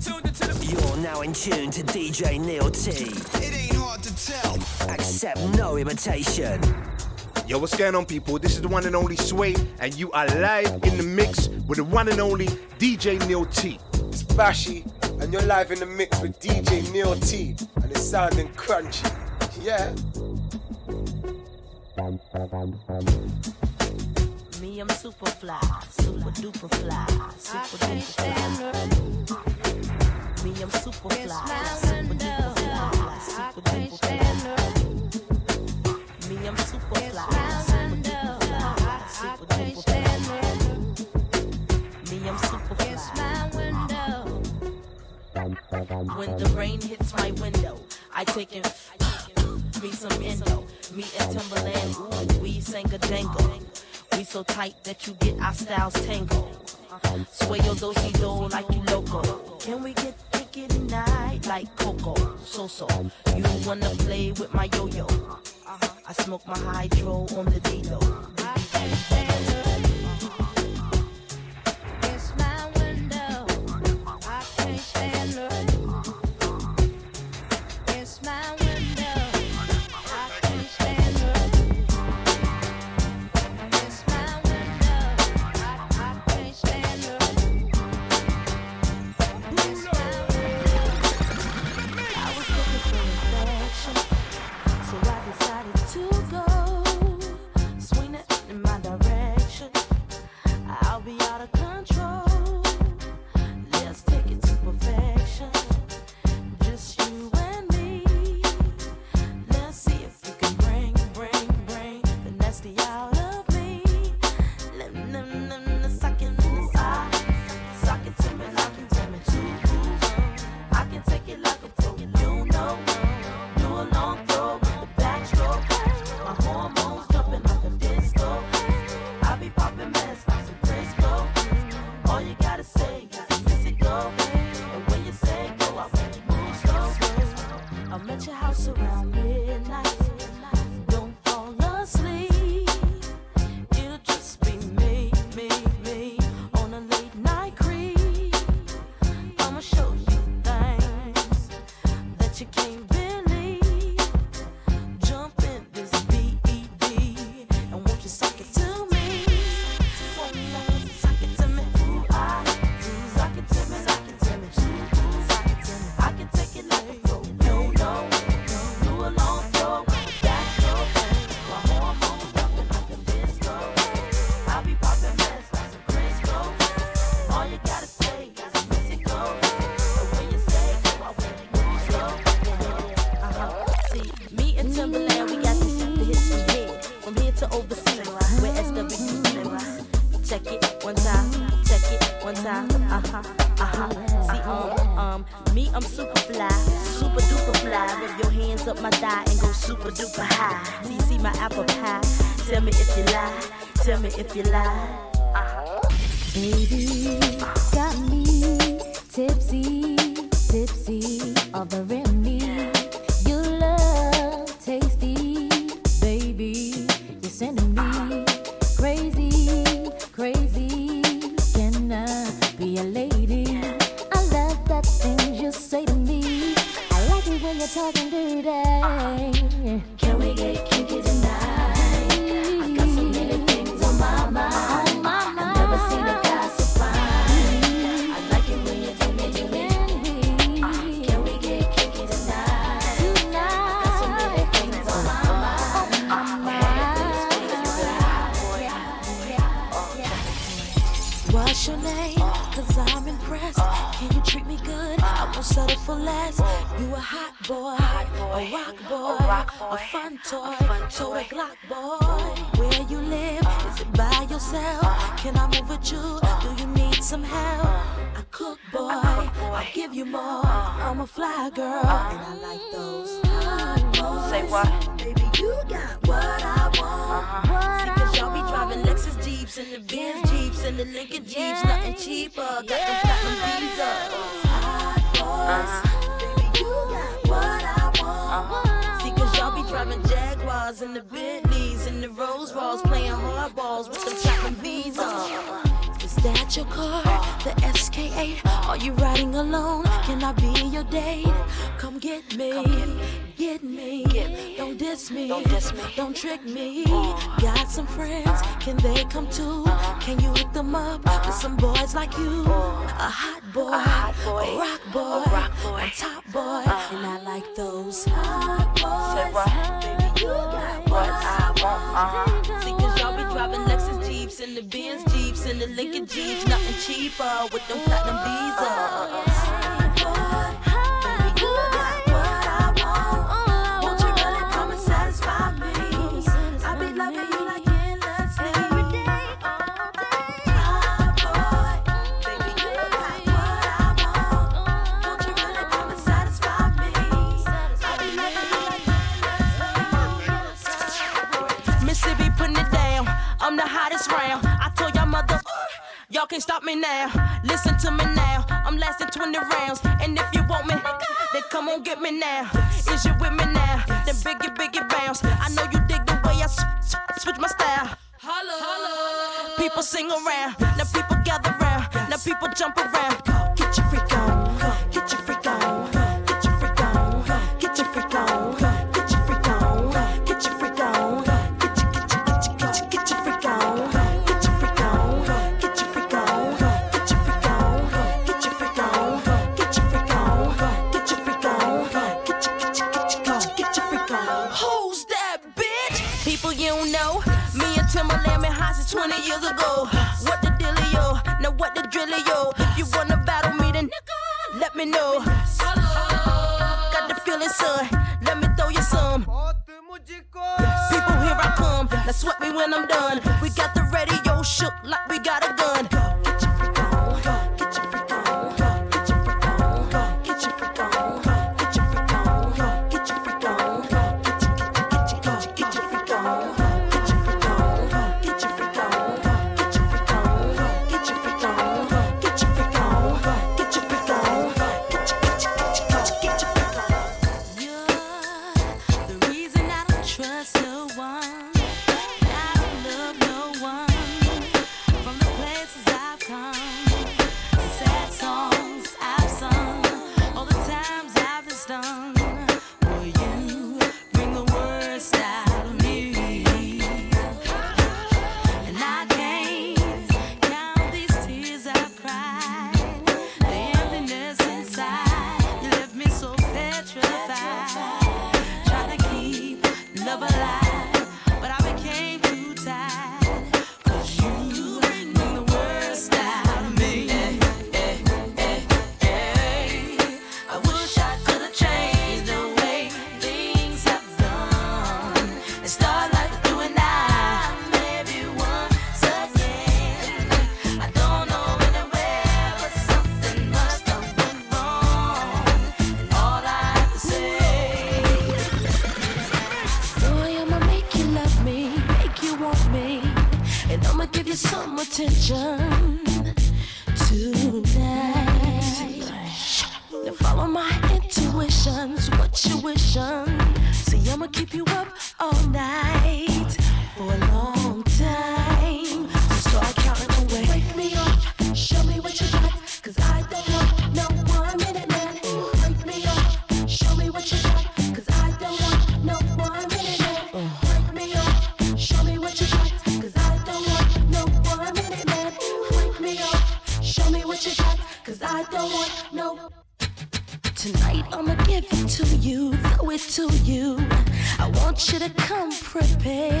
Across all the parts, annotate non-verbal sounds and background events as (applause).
You're now in tune to DJ Neil T. It ain't hard to tell. Accept no imitation. Yo, what's going on, people? This is the one and only Sway, and you are live in the mix with the one and only DJ Neil T. It's Bashy, and you're live in the mix with DJ Neil T, and it's sounding crunchy. Yeah. Me, I'm super fly, super duper fly, super duper fly. Me, I'm super fly, super duper fly, super duper fly. Me, I'm super fly, super duper fly, super duper fly. Me, I'm super fly. When the rain hits my window, I take in me some endo. Me and Timbaland, ooh, we sang a jangle. We so tight that you get our styles tangled. Sway your dosey do like you loco. Can we get kinky tonight like Coco? So so, you wanna play with my yo-yo? I smoke my hydro on the D-Lo. Toy, Glock boy. Where you live? Is it by yourself? Can I move with you? Do you need some help? I cook boy, I'll give you more. I'm a fly girl, and I like those boys. Say what? Baby, you got what I want. What See, cause y'all be driving Lexus Jeeps and the Benz Jeeps and the Lincoln Jeeps, nothing cheaper. Got them platinum. Hot boys. Uh-huh. Baby, you got what I want. See, Jaguars and the Bentleys and the Rose Rolls playing hardballs with the that your car? The SK8? Are you riding alone? Can I be your date? Come get me, get me. Don't diss me, don't trick me. Uh. Got some friends, can they come too? Can you hook them up with some boys like you? Uh. A hot boy, a rock boy, a top boy, uh. and I like those hot boys. What? Baby, you got what I want. Uh huh. See, cause y'all be driving Lexus. Jeeps and the Benz Jeeps and the Lincoln Jeeps. Nothing cheaper with them platinum Visa. this round. I told y'all mother, uh, y'all can't stop me now. Listen to me now. I'm lasting 20 rounds. And if you want me, then come on get me now. Is you with me now? Then biggie, biggie bounce. I know you dig the way I sw- sw- switch my style. Holla, holla. People sing around. Now people gather around. Now people jump around. Get your freak on. Get your freak know. Got the feeling, son. Let me throw you some. People, here I come. Now sweat me when I'm done. We got the radio shook like we got a gun. should have come prepared.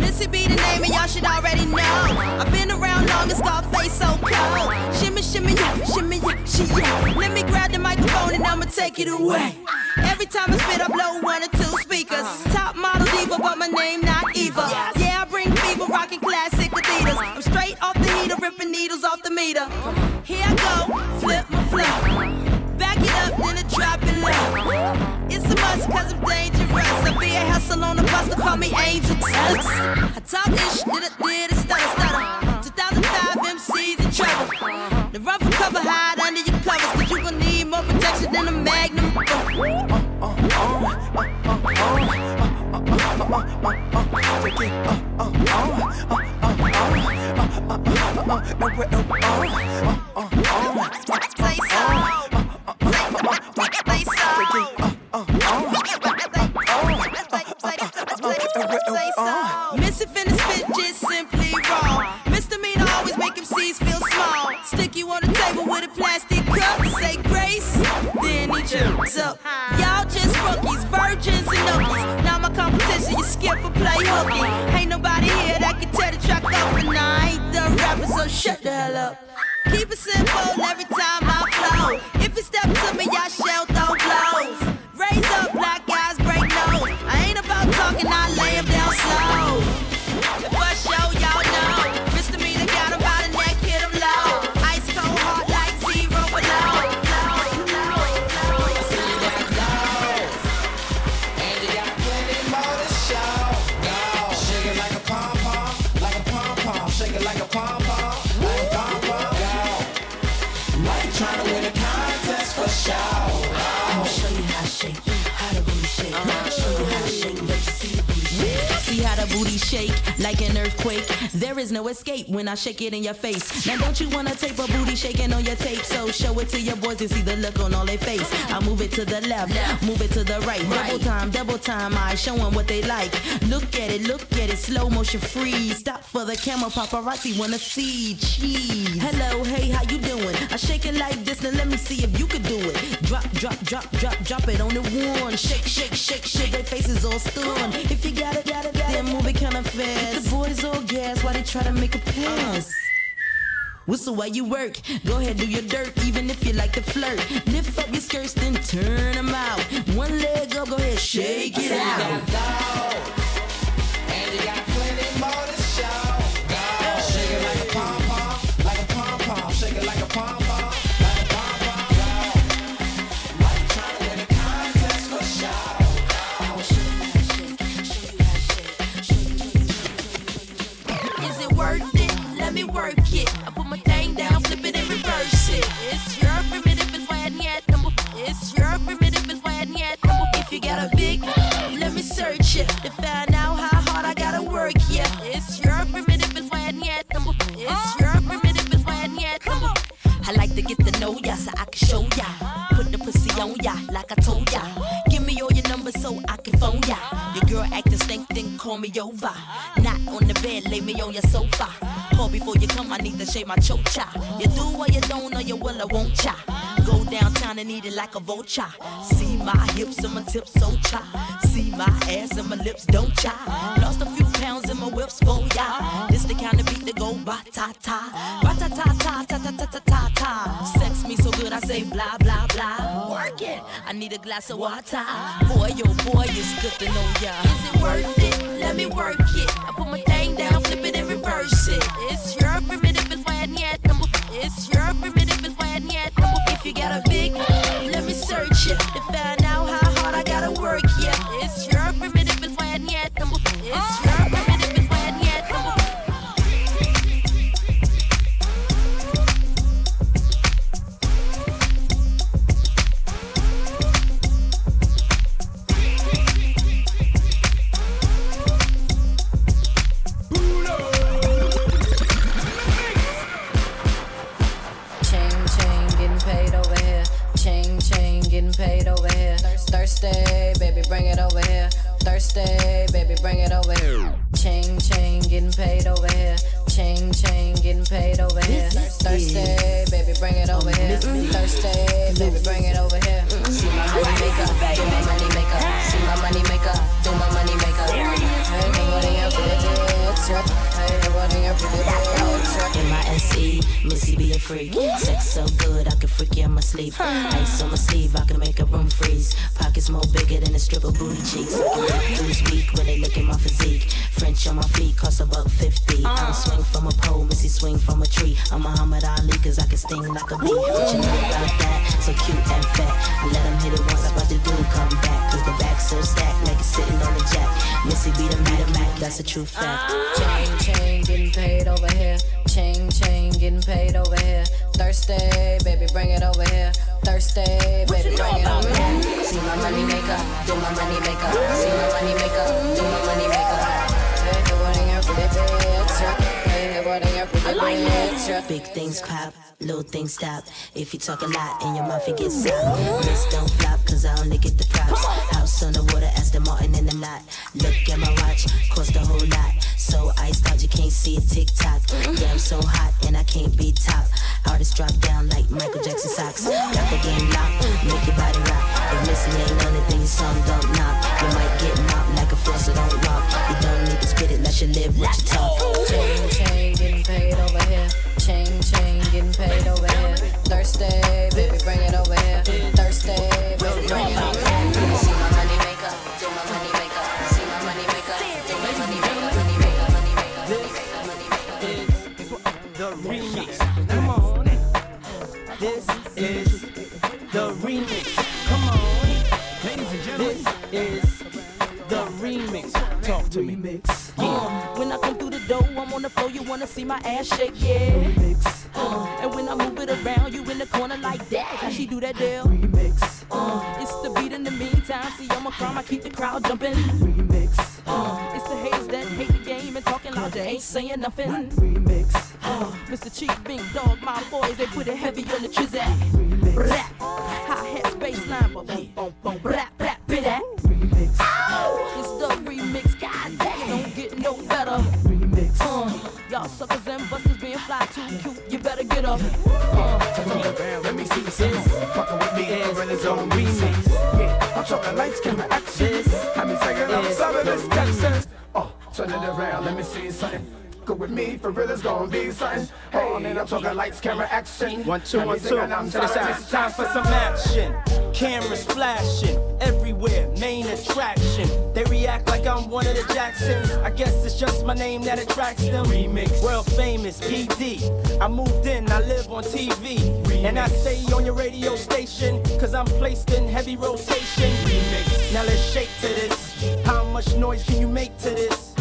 Missy be the name, and y'all should already know. I've been around long, and so cold. Shimmy, shimmy, shimmy. Let me grab the microphone, and I'ma take it away. Every time I spit, I blow one or two speakers. Top model diva, but my name not Eva. Yeah, I bring fever, rocking class needles off the meter. Here I go, flip my flow. Back it up, then I drop it low. It's a must, cause I'm dangerous. I be a hustle on the bus, to call me Angel Dust. I talk ish, did it, did it, stutter, stutter. 2005 MCs in trouble. The rougher cover hide under your covers, cause you gon' need more protection than a magnum more, nowhere else. Uh, You trying to win a contest for show. I'ma show you how to shake, shake. See how the booty shake like an earthquake. There is no escape when I shake it in your face. Now don't you wanna tape a booty shaking on your tape? So show it to your boys and see the look on all their face. I move it to the left, move it to the right. Double time, double time. I show 'em what they like. Look at it, look at it, slow motion freeze. Stop for the camera, paparazzi wanna see. Cheese. Hello, hey, how you doing? I shake it like this, now let me see if you could do it. Drop, drop, drop, drop, drop it on the one. Shake, shake, shake, shake. Their faces all stunned. If you got it, got it, then move it kinda fast. The boys all gas while they try to make a pass. Uh. Whistle while you work. Go ahead, do your dirt, even if you like to flirt. Lift up your skirts, then turn them out. One leg up, go ahead, shake it out. And you got shave my chocha. You do or you don't, or you will or won't cha. Go downtown and eat it like a vulture. See my hips and my tips so cha. See my ass and my lips don't cha. Lost a few pounds in my whips for ya. This the kind of beat that go ba ta ta, ba ta ta ta ta ta ta ta ta ta. Sex me so good I say blah blah blah. Work it. I need a glass of water. Boy, yo boy, it's good to know ya. Is it worth it? Let me work it. I put my thing down, flip it and reverse it. It's your primitive, number. It's your primitive, it's why I need. If you got a big, let me search it to find out how hard I gotta work. It's your primitive, it's why I need number. It's your getting paid over here. Chain, chain, getting paid over here. Thursday, baby, bring it over here. Thursday, baby, bring it over here. See my money maker, do my money maker. See my money maker, do my money maker. Hey, nobody else, it's her pretty lips. M-I-S-E, Missy be a freak. Sex so good, sleep. Ice on my sleeve, I can make a room freeze. Pockets more bigger than a strip of booty cheeks. Dudes weak when they look at my physique. French on my feet cost about 50. I don't swing from a pole, Missy swing from a tree. I'm Muhammad Ali, cause I can sting like a bee. What you know about that? So cute and fat. I let him hit it once, but the dude come back. Cause the back's so stacked, like it's sitting on the jack. Missy be the Mac, that's a true fact. Chain, chain, getting paid over here. Chain, chain, getting paid over here. Thursday, baby, bring it over here. Thursday, baby, bring it over here. See my money maker, do my money maker. See my money maker, do my money maker. Hey, what in your pretty picture? Hey, what in your pretty picture? Big things pop, little things stop. If you talk a lot and your mouth it gets soft. Miss don't flop, cause I only get the props. House on the water, Aston Martin in the lot. Look at my watch, cost a whole lot. So iced out, you can't see it tick tock. Yeah, I'm so hot and I can't be top. Artists drop down like Michael Jackson socks. Got the game locked, make your body rock. If missing ain't none of things, some don't knock. You might get mopped like a floss, so don't walk. You don't need to spit it, let you live what you talk. Chain, chain, getting paid over here. Chain, chain, getting paid over here. Thursday, baby, bring it over here. Thursday, baby, bring it over here. See my money maker, my money maker. See my money maker, my money maker. Money maker, money maker, money maker, money maker. the. Come on. This is to me. Uh, when I come through the door, I'm on the floor. You wanna see my ass shake, yeah. Remix. Uh, and when I move it around, you in the corner like that. How she do that deal? Uh, it's the beat in the meantime. See, I'm a crime. I keep the crowd jumping. Remix. Uh, it's the haze that hate the game and talking loud. They ain't saying nothing. Remix. Uh, Mr. Chief, Big Dog, my boys, they put it heavy on the trizzy. Rap, high hat, bass line, boom, boom, boom, boom, rap, rap, bit that. Fly too cute, you better get up. Uh, Let me see say Fucking with me the zone remix. Yeah, I'm talking lights, camera, action. Have me singing, I'm sorry, Miss Jackson. Oh, turn it around, let me see something. Go with me, for real, it's gonna be something. Hey, and I'm talking lights, camera, action. One, two, one, two. singing, I'm Check this sorry, out. Time for some action. Cameras flashing everywhere, main attraction. They react like I'm one of the Jacksons. I guess it's just my name that attracts them. Remix. World famous PD. I moved in, I live on TV. And I stay on your radio station, cause I'm placed in heavy rotation. Remix. Now let's shake to this. How much noise can you make to this?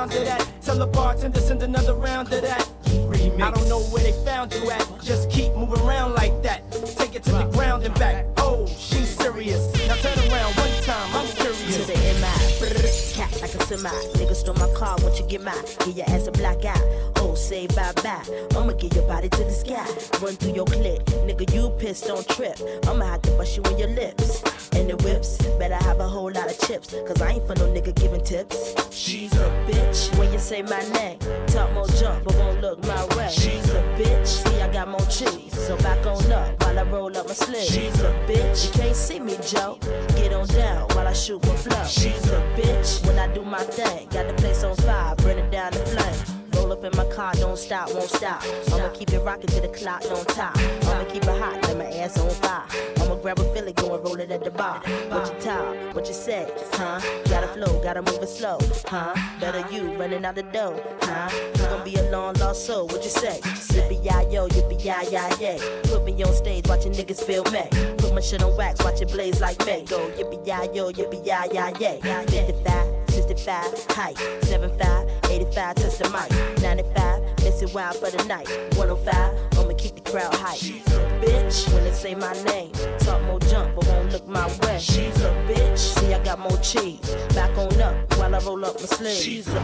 Sound of that. Tell the bartender send another round of that. I don't know where they found you at. Just keep moving around like that. Take it to the ground and back. Oh, she's serious. Now turn around one time. I'm to curious. the MI, cat like a semi. Nigga stole my car, won't you get mine? Give your ass a black eye. Oh, say bye bye. I'ma get your body to the sky. Run through your clip. Nigga, you pissed, don't trip. I'ma have to bust you in your lips. And the whips, better have a whole lot of chips. Cause I ain't for no nigga giving tips. She's a bitch. When you say my name, talk more jump, but won't look my way. She's a bitch. See, I got more cheese. So back on up while I roll up my sleeve. She's a bitch. You can't see me, Joe. Get on down while I shoot my flow. She's a bitch. When I do my thing, got the place on fire, burn it down the flame. Roll up in my car, don't stop, won't stop. I'ma keep it rocking till the clock don't top. I'ma keep it hot, let my ass on fire. I'ma grab a Philly, go and roll it at the bar. What you talk, what you say, huh? Gotta flow, gotta move it slow, huh? Better you running out the door, huh? You gon' be a long lost soul, what you say? Yippee yi yo, yippee yi yi yay. Put me on stage, watching niggas feel me. Put my shit on wax, watch it blaze like me. Go yippee yi yo, yippee yi yi yay. 55. 65, height, 75, 85, touch the mic, 95, miss it wild for the night, 105, I'ma keep the crowd hype. She's a bitch, when they say my name, talk more jump, but won't look my way. She's a bitch, see I got more cheese, back on up while I roll up my sleeves. She's a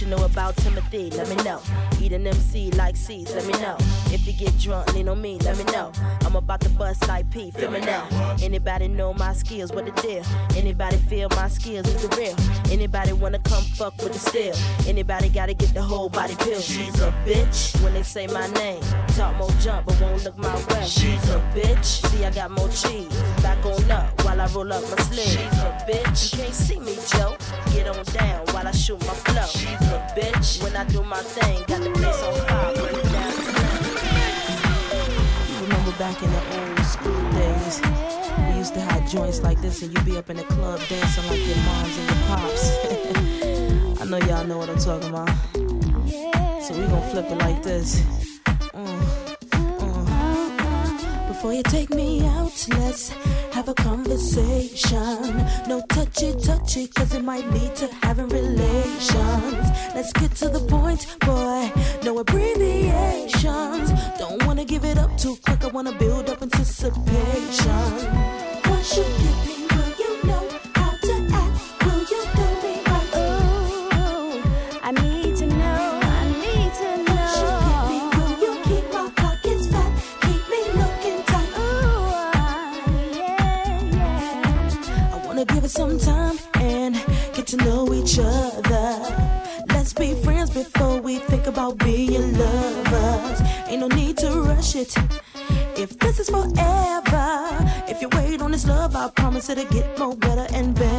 you know about Timothy? Let me know. Eat an MC like C's, let me know. If you get drunk, lean on me, let me know. I'm about to bust like P, feel me now. Anybody know my skills, what the deal? Anybody feel my skills is the real? Anybody wanna come come fuck with the steel. Anybody gotta get the whole body pill. She's a bitch when they say my name. Talk more jump, but won't look my way. She's a bitch. See, I got more cheese. Back on up while I roll up my sleeve. Bitch. You can't see me, Joe. Get on down while I shoot my flow. She's a bitch. When I do my thing, got the place on fire. Put it down. Remember back in the old school days, we used to have joints like this, and you'd be up in the club dancing like your moms and your pops. (laughs) I know y'all know what I'm talking about. So we gon' flip it like this. Mm, mm. Before you take me out, let's have a conversation. No touchy touchy, cause it might lead to having relations. Let's get to the point, boy. No abbreviations. Don't wanna give it up too quick, I wanna build up anticipation. Ain't no need to rush it. If this is forever, if you wait on this love, I promise it'll get more better and better.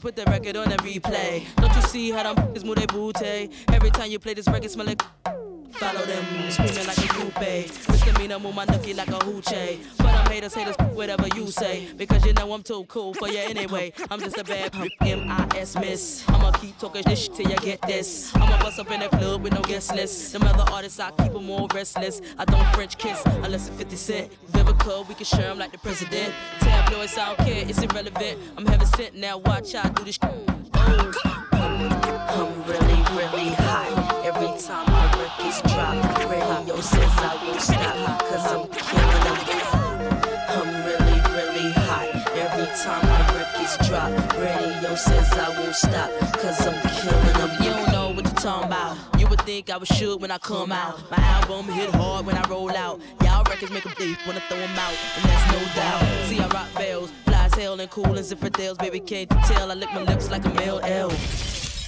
Put the record on and replay. Don't you see how them is move they booty? Every time you play this record, smell like. Follow them, screaming like a coupe. Misdemeanor, move my nookie like a hoochie. But I'm haters, haters, whatever you say. Because you know I'm too cool for you anyway. I'm just a bad M-I-S miss. I'ma keep talking this shit till you get this. I'ma bust up in the club with no guest list. Them other artists, I keep them more restless. I don't French kiss unless it's 50 Cent. Vivica, we can share 'em like the president. Tabloids, I don't care, it's irrelevant. I'm heaven sent, now watch I do this. Oh. I'm really, really hot. Records drop, radio says I won't stop. Cause I'm killing them. I'm really, really hot. Every time my records drop, radio says I won't stop. Cause I'm killing them. You don't know what you're talking about. You would think I was shook when I come out. My album hit hard when I roll out. Y'all records make a beef when I throw throw 'em out, and that's no doubt. See, I rock bells, fly as and cool as infidels. Baby, can't tell? I lick my lips like a male L.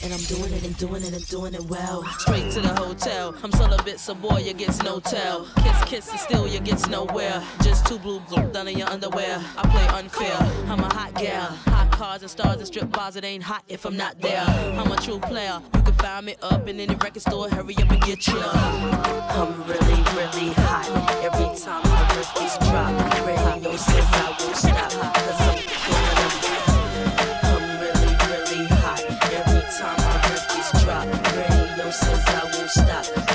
And I'm doing it and doing it and doing it well. Straight to the hotel. I'm celibate, so boy, you gets no tell. Kiss, kiss, and still you gets nowhere. Just two blue blue done in your underwear. I play unfair. I'm a hot gal. Hot cars and stars and strip bars. It ain't hot if I'm not there. I'm a true player. You can find me up in any record store. Hurry up and get ya. I'm really, really hot. Every time my records drop, radio says I won't stop. Cause I'm says I won't stop.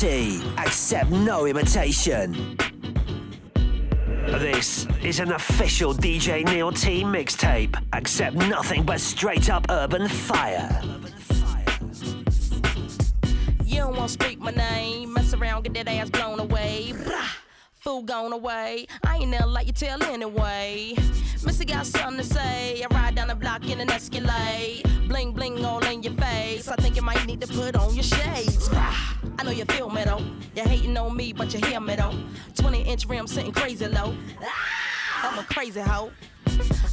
DJ Accept no imitation. This is an official DJ Neil T mixtape. Accept nothing but straight up urban fire. You don't wanna speak my name, mess around, get that ass blown away. Fool gone away. I ain't never like you tell anyway. Missy got something to say. I ride down the block in an Escalade. Bling bling all in your face. I think you might need to put on your shades. (sighs) I know you feel me though. You're hating on me, but you hear me though. 20 inch rim sitting crazy low. (sighs) I'm a crazy hoe.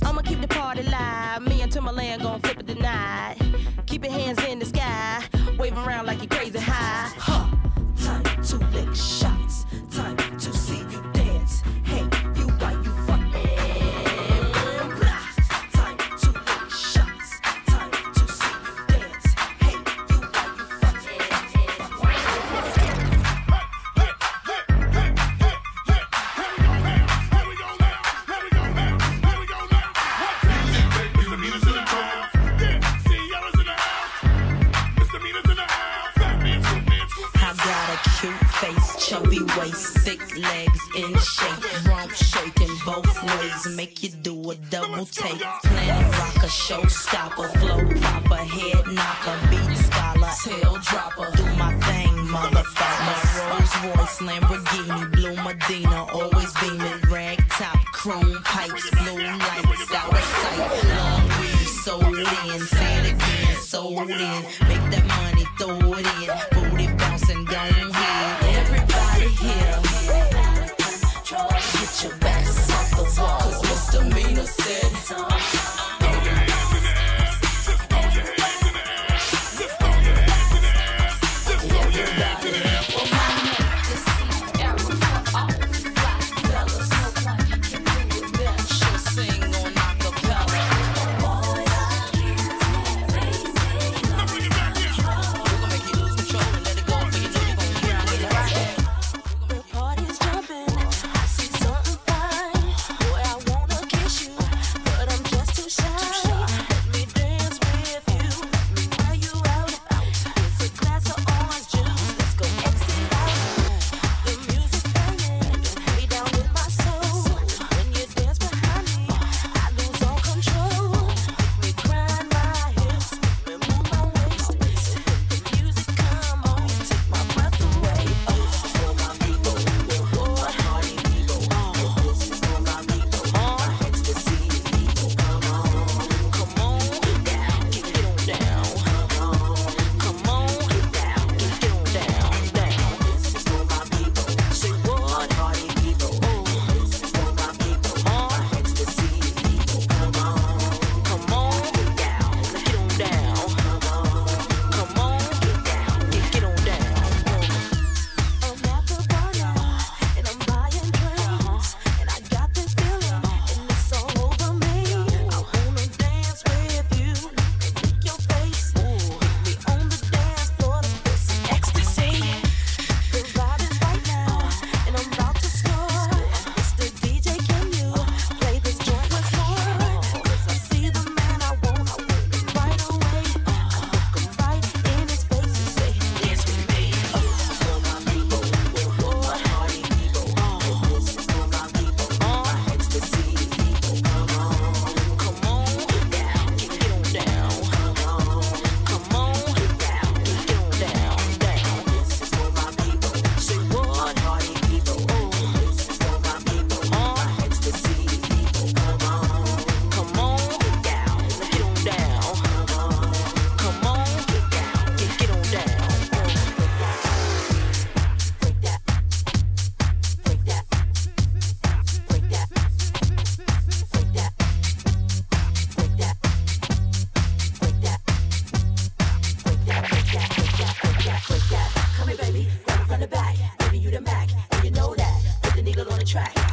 I'ma keep the party live. Me and Timbaland gon' flip it tonight. Keep your hands in the sky, waving around like you crazy high. Huh. Time to lick shots. Time to see you take. Planet rocker, showstopper, flow proper, head knocker, beat scholar, tail dropper. Do my thing, motherfucker. Rolls Royce, Lamborghini, blue Medina, always beaming, rag top, chrome pipes, blue lights, out of sight. Long weed, sold in, say it again, sold in. Make that money, throw it track.